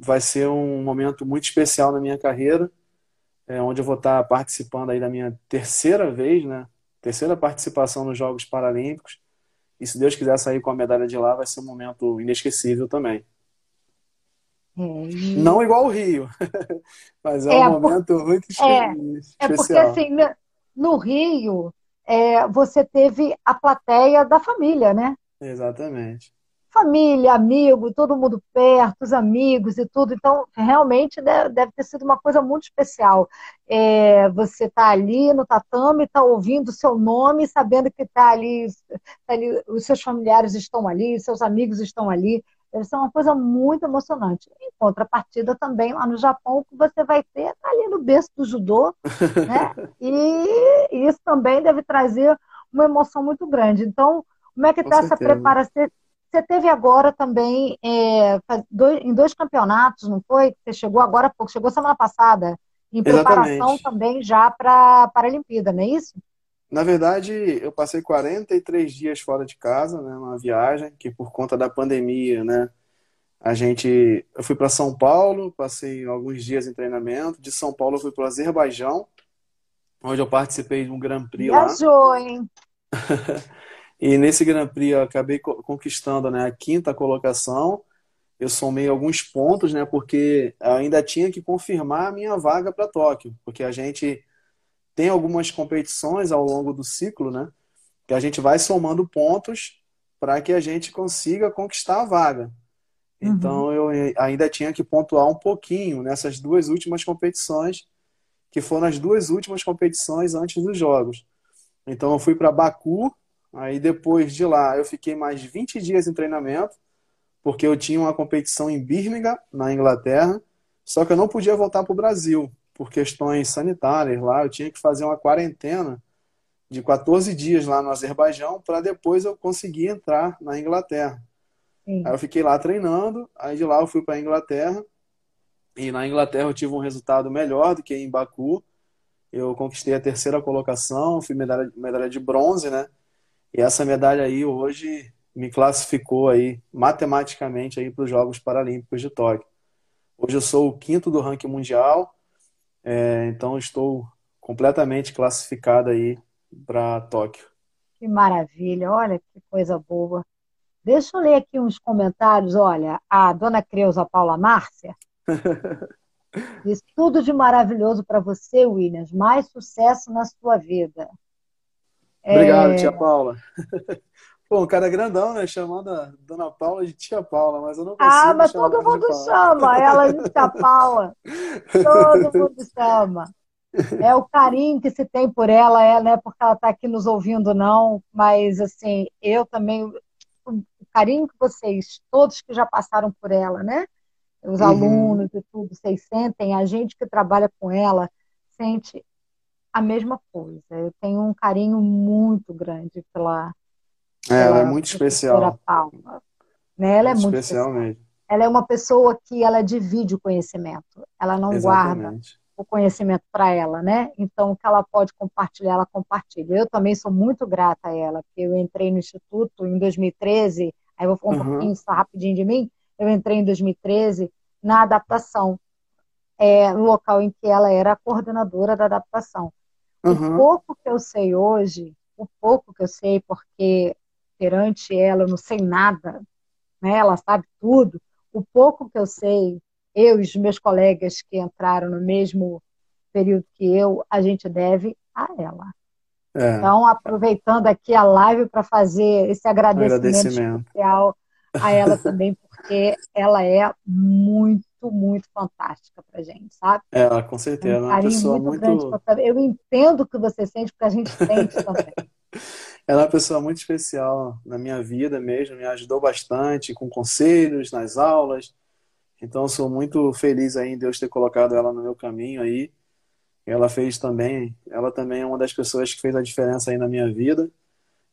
vai ser um momento muito especial na minha carreira, é, onde eu vou estar participando aí da minha terceira vez, né? Terceira participação nos Jogos Paralímpicos. E se Deus quiser sair com a medalha de lá, vai ser um momento inesquecível também. É, Não igual o Rio, *laughs* mas é, é um momento por... muito é, especial. É porque assim, no Rio, é, você teve a plateia da família, né? Exatamente família, amigo, todo mundo perto, os amigos e tudo. Então, realmente deve ter sido uma coisa muito especial. É, você está ali no tatame, está ouvindo o seu nome, sabendo que está ali, tá ali, os seus familiares estão ali, seus amigos estão ali. Deve ser uma coisa muito emocionante. Em contrapartida, também lá no Japão, que você vai ter tá ali no berço do judô, né? *laughs* E isso também deve trazer uma emoção muito grande. Então, como é que está essa preparação? Você teve agora também é, dois, em dois campeonatos, não foi? Você chegou agora pouco, chegou semana passada, em preparação Exatamente. também já para a Paralimpíada, não é isso? Na verdade, eu passei 43 dias fora de casa, né, numa viagem, que por conta da pandemia, né, a gente, eu fui para São Paulo, passei alguns dias em treinamento. De São Paulo eu fui para o Azerbaijão, onde eu participei de um Grand Prix Viajou, lá. hein? *laughs* E nesse Grand Prix eu acabei conquistando né, a quinta colocação. Eu somei alguns pontos, né, porque ainda tinha que confirmar a minha vaga para Tóquio, porque a gente tem algumas competições ao longo do ciclo, né, que a gente vai somando pontos para que a gente consiga conquistar a vaga. Uhum. Então eu ainda tinha que pontuar um pouquinho nessas duas últimas competições, que foram as duas últimas competições antes dos jogos. Então eu fui para Baku Aí depois de lá eu fiquei mais 20 dias em treinamento, porque eu tinha uma competição em Birmingham, na Inglaterra, só que eu não podia voltar para o Brasil por questões sanitárias lá, eu tinha que fazer uma quarentena de 14 dias lá no Azerbaijão para depois eu conseguir entrar na Inglaterra. Sim. Aí eu fiquei lá treinando, aí de lá eu fui para a Inglaterra e na Inglaterra eu tive um resultado melhor do que em Baku. Eu conquistei a terceira colocação, fui medalha, medalha de bronze, né? E essa medalha aí hoje me classificou aí matematicamente aí para os Jogos Paralímpicos de Tóquio. Hoje eu sou o quinto do ranking mundial, é, então estou completamente classificado aí para Tóquio. Que maravilha, olha que coisa boa. Deixa eu ler aqui uns comentários. Olha, a dona Creuza Paula Márcia *laughs* diz tudo de maravilhoso para você, Williams. Mais sucesso na sua vida. Obrigado, é... tia Paula. *laughs* Pô, um cara grandão, né? Chamando a Dona Paula de Tia Paula, mas eu não consigo Ah, mas todo mundo chama ela de Tia Paula. Todo *laughs* mundo chama. É o carinho que se tem por ela, é, né? Porque ela está aqui nos ouvindo, não. Mas, assim, eu também... O carinho que vocês, todos que já passaram por ela, né? Os uhum. alunos e tudo, vocês sentem, a gente que trabalha com ela sente a mesma coisa. Eu tenho um carinho muito grande pela é, ela é muito especial. Paula. Né? Ela é muito especial, especial mesmo. Ela é uma pessoa que ela divide o conhecimento. Ela não Exatamente. guarda o conhecimento para ela, né? Então, o que ela pode compartilhar, ela compartilha. Eu também sou muito grata a ela, porque eu entrei no Instituto em 2013, aí eu vou falar um uhum. pouquinho só rapidinho de mim. Eu entrei em 2013 na adaptação, é, no local em que ela era a coordenadora da adaptação. Uhum. O pouco que eu sei hoje, o pouco que eu sei, porque perante ela, eu não sei nada, né? ela sabe tudo. O pouco que eu sei, eu e os meus colegas que entraram no mesmo período que eu, a gente deve a ela. É. Então, aproveitando aqui a live para fazer esse agradecimento, agradecimento, especial a ela também, porque ela é muito, muito fantástica para gente, sabe? Ela, com certeza. Um carinho muito, muito grande. Eu entendo o que você sente, porque a gente sente *laughs* também. Ela é uma pessoa muito especial na minha vida mesmo, me ajudou bastante com conselhos nas aulas. Então, sou muito feliz aí em Deus ter colocado ela no meu caminho aí. Ela fez também, ela também é uma das pessoas que fez a diferença aí na minha vida.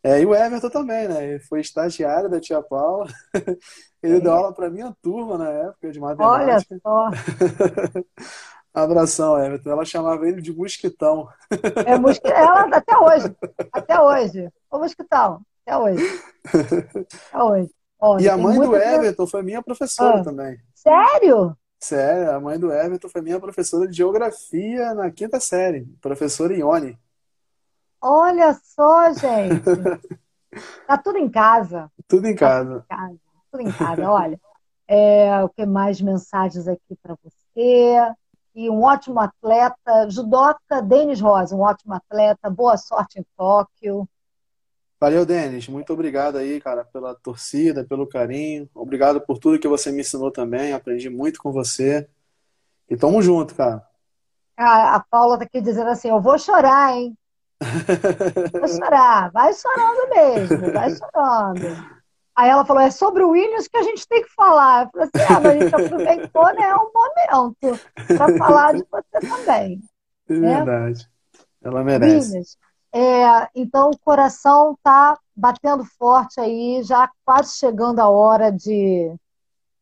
É, e o Everton também, né? Foi estagiário da tia Paula. *laughs* Ele deu aula para minha turma na época de matemática. Olha só. *laughs* Abração, Everton. Ela chamava ele de mosquitão. É mosquitão. Ela, até hoje. Até hoje. Ô mosquitão. Até hoje. Até hoje. e a mãe do Everton foi minha professora ah, também. Sério? Sério, a mãe do Everton foi minha professora de geografia na quinta série, professora Ione. Olha só, gente. *laughs* tá tudo em casa. Tudo em casa. Tá tudo em casa. Tudo em casa. Olha, é, o que mais mensagens aqui para você? e um ótimo atleta. Judoca Denis Rosa, um ótimo atleta. Boa sorte em Tóquio. Valeu, Denis. Muito obrigado aí, cara, pela torcida, pelo carinho. Obrigado por tudo que você me ensinou também. Aprendi muito com você. E tamo junto, cara. A, a Paula tá aqui dizendo assim: eu vou chorar, hein? *laughs* Vou chorar. Vai chorando mesmo, vai chorando. Aí ela falou, é sobre o Williams que a gente tem que falar. Eu falei assim, ah, mas a gente aproveitou, né? É um momento para falar de você também. É né? verdade. Ela merece. Williams, é, então o coração está batendo forte aí, já quase chegando a hora de.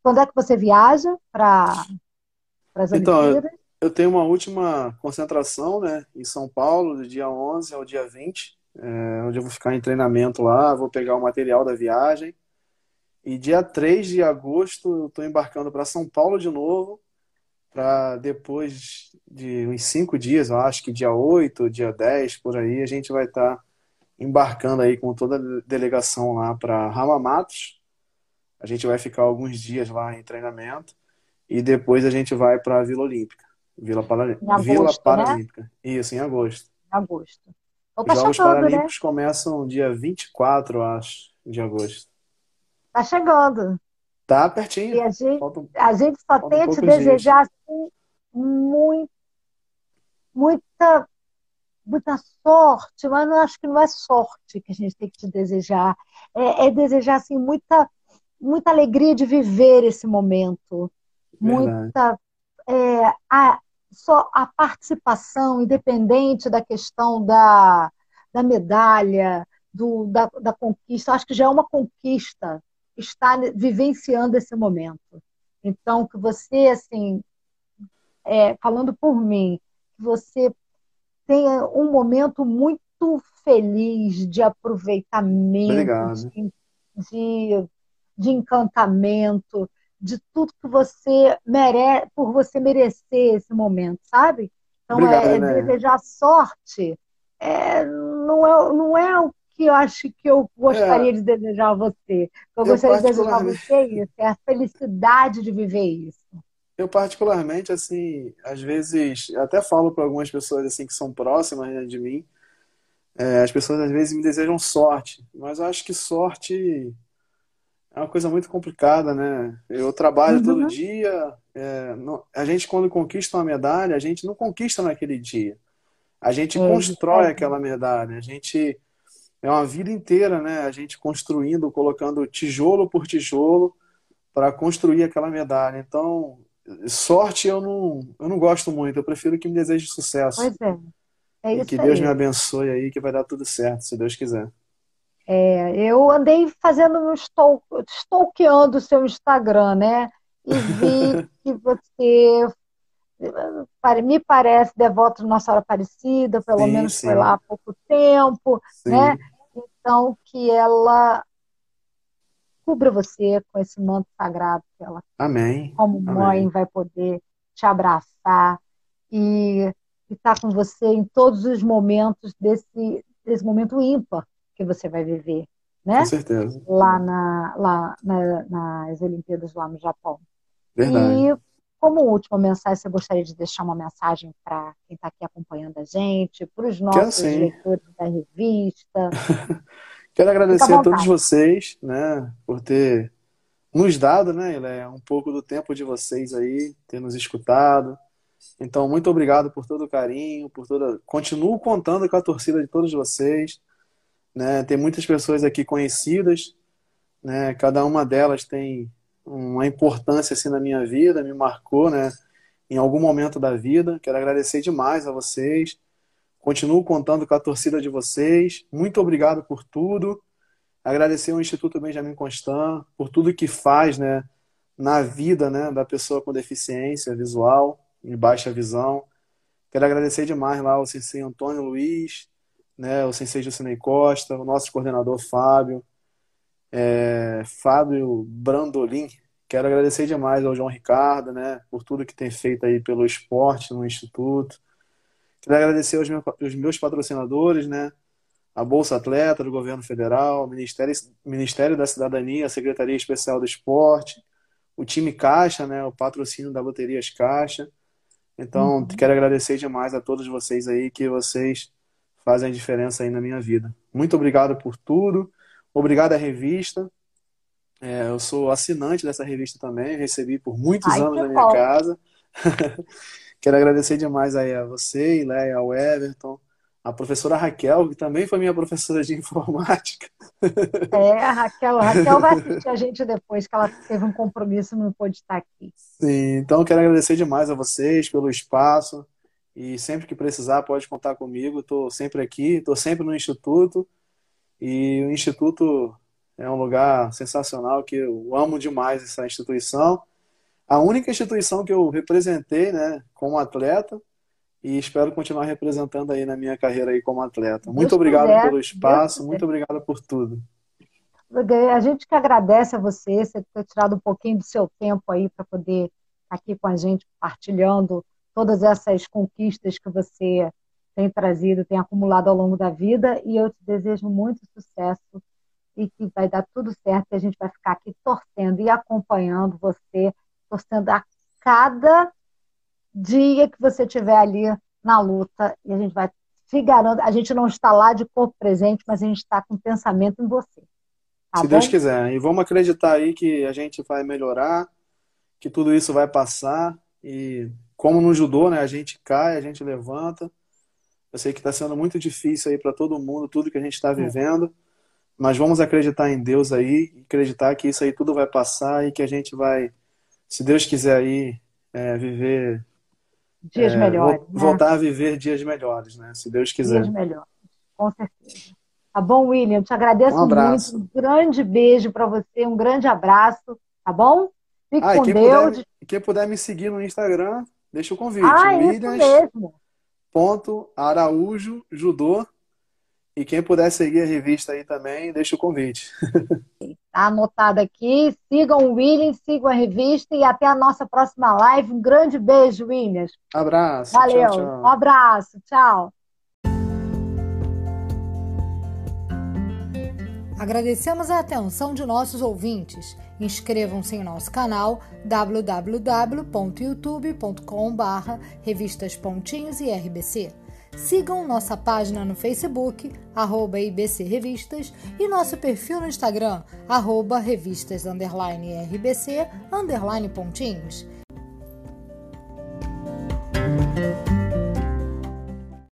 Quando é que você viaja para as então, Olimpíadas? Eu tenho uma última concentração né, em São Paulo, do dia 11 ao dia 20, é, onde eu vou ficar em treinamento lá, vou pegar o material da viagem. E dia 3 de agosto eu estou embarcando para São Paulo de novo, para depois de uns cinco dias, eu acho que dia 8, dia 10, por aí, a gente vai estar tá embarcando aí com toda a delegação lá para Ramamatos. A gente vai ficar alguns dias lá em treinamento e depois a gente vai para a Vila Olímpica. Vila, para... agosto, Vila né? Paralímpica. Né? Isso, em agosto. Agosto. Os Jogos né? Paralímpicos né? começam dia 24, acho, de agosto. Tá chegando. Tá pertinho. E a gente, falta, a gente só tem a te desejar assim, muito, muita, muita sorte, mas eu acho que não é sorte que a gente tem que te desejar. É, é desejar assim, muita, muita alegria de viver esse momento. Verdade. Muita. É, a, só a participação, independente da questão da, da medalha, do, da, da conquista, acho que já é uma conquista está vivenciando esse momento. Então, que você, assim, é, falando por mim, que você tenha um momento muito feliz de aproveitamento, de, de, de, encantamento, de tudo que você merece, por você merecer esse momento, sabe? Então, Obrigado, é, né? desejar sorte é, não, é, não é o que eu acho que eu gostaria é. de desejar a você. Eu, eu gostaria de desejar a você isso, é a felicidade de viver isso. Eu particularmente, assim, às vezes, até falo para algumas pessoas assim que são próximas né, de mim, É, as pessoas às vezes me desejam sorte, mas eu acho que sorte é uma coisa muito complicada, né? Eu trabalho uhum. todo dia. É, não, a gente, quando conquista uma medalha, a gente não conquista naquele dia. A gente é, constrói aquela medalha. A gente. É uma vida inteira, né? A gente construindo, colocando tijolo por tijolo para construir aquela medalha. Então, sorte eu não, eu não gosto muito. Eu prefiro que me deseje sucesso. Pois é. É e que Deus me abençoe aí, que vai dar tudo certo, se Deus quiser. É, eu andei fazendo um stalk, stalkeando o seu Instagram, né? E vi *laughs* que você me parece devoto de Nossa Senhora Aparecida, pelo sim, menos sim. foi lá há pouco tempo, sim. né? Então, que ela cubra você com esse manto sagrado que ela, Amém. como mãe, Amém. vai poder te abraçar e estar com você em todos os momentos desse, desse momento ímpar que você vai viver, né? Com certeza. Lá, na, lá na, nas Olimpíadas lá no Japão. Verdade. E como última mensagem, você gostaria de deixar uma mensagem para quem está aqui acompanhando a gente, para os nossos assim. leitores da revista? *laughs* Quero agradecer a todos vocês, né, por ter nos dado, né, Ilé, um pouco do tempo de vocês aí, ter nos escutado. Então, muito obrigado por todo o carinho, por toda. Continuo contando com a torcida de todos vocês. Né? Tem muitas pessoas aqui conhecidas, né? Cada uma delas tem uma importância assim na minha vida, me marcou, né? Em algum momento da vida. Quero agradecer demais a vocês. Continuo contando com a torcida de vocês. Muito obrigado por tudo. Agradecer ao Instituto Benjamin Constant por tudo que faz, né? Na vida, né? Da pessoa com deficiência visual, em baixa visão. Quero agradecer demais lá ao Sensei Antônio Luiz, né, o Sensei Jucinei Costa, o nosso coordenador Fábio, é, Fábio Brandolin. Quero agradecer demais ao João Ricardo, né, por tudo que tem feito aí pelo esporte no Instituto. Quero agradecer aos meus, aos meus patrocinadores, né, a Bolsa Atleta do Governo Federal, o Ministério, Ministério da Cidadania, a Secretaria Especial do Esporte, o time Caixa, né, o patrocínio da Loterias Caixa. Então, uhum. quero agradecer demais a todos vocês aí, que vocês fazem a diferença aí na minha vida. Muito obrigado por tudo. Obrigado à revista. É, eu sou assinante dessa revista também, recebi por muitos Ai, anos na minha bom. casa. *laughs* Quero agradecer demais aí a você, Ileia, ao Everton, a professora Raquel, que também foi minha professora de *laughs* informática. É, a Raquel, a Raquel vai assistir a gente depois, que ela teve um compromisso e não pôde estar aqui. Sim, então quero agradecer demais a vocês pelo espaço, e sempre que precisar, pode contar comigo. Estou sempre aqui, estou sempre no Instituto. E o Instituto é um lugar sensacional que eu amo demais essa instituição. A única instituição que eu representei, né, como atleta, e espero continuar representando aí na minha carreira aí como atleta. Muito Deus obrigado quiser, pelo espaço, muito obrigado por tudo. A gente que agradece a você, você ter tirado um pouquinho do seu tempo aí para poder estar aqui com a gente, partilhando todas essas conquistas que você tem trazido, tem acumulado ao longo da vida, e eu te desejo muito sucesso e que vai dar tudo certo, que a gente vai ficar aqui torcendo e acompanhando você, torcendo a cada dia que você estiver ali na luta, e a gente vai se garantir, a gente não está lá de corpo presente, mas a gente está com pensamento em você. Tá se bom? Deus quiser. E vamos acreditar aí que a gente vai melhorar, que tudo isso vai passar e como no judô, né, a gente cai, a gente levanta. Eu sei que está sendo muito difícil aí para todo mundo, tudo que a gente está é. vivendo, mas vamos acreditar em Deus aí, acreditar que isso aí tudo vai passar e que a gente vai, se Deus quiser aí, é, viver dias é, melhores, né? voltar a viver dias melhores, né? Se Deus quiser. Dias melhores, com certeza. Tá bom, William? Te agradeço um muito. Um grande beijo para você, um grande abraço, tá bom? Fique ah, com quem Deus. Puder, quem puder me seguir no Instagram, Deixa o convite. Ah, Williams. mesmo. Ponto Araújo Judô. E quem puder seguir a revista aí também, deixa o convite. Tá anotado aqui. Sigam o Williams, sigam a revista e até a nossa próxima live. Um grande beijo, Williams. Abraço. Valeu. Tchau, tchau. Um abraço. Tchau. Agradecemos a atenção de nossos ouvintes. Inscrevam-se em nosso canal www.youtube.com.br revistas Pontinhos e RBC. Sigam nossa página no Facebook, arroba IBC Revistas, e nosso perfil no Instagram, arroba revistas underline RBC, underline pontinhos.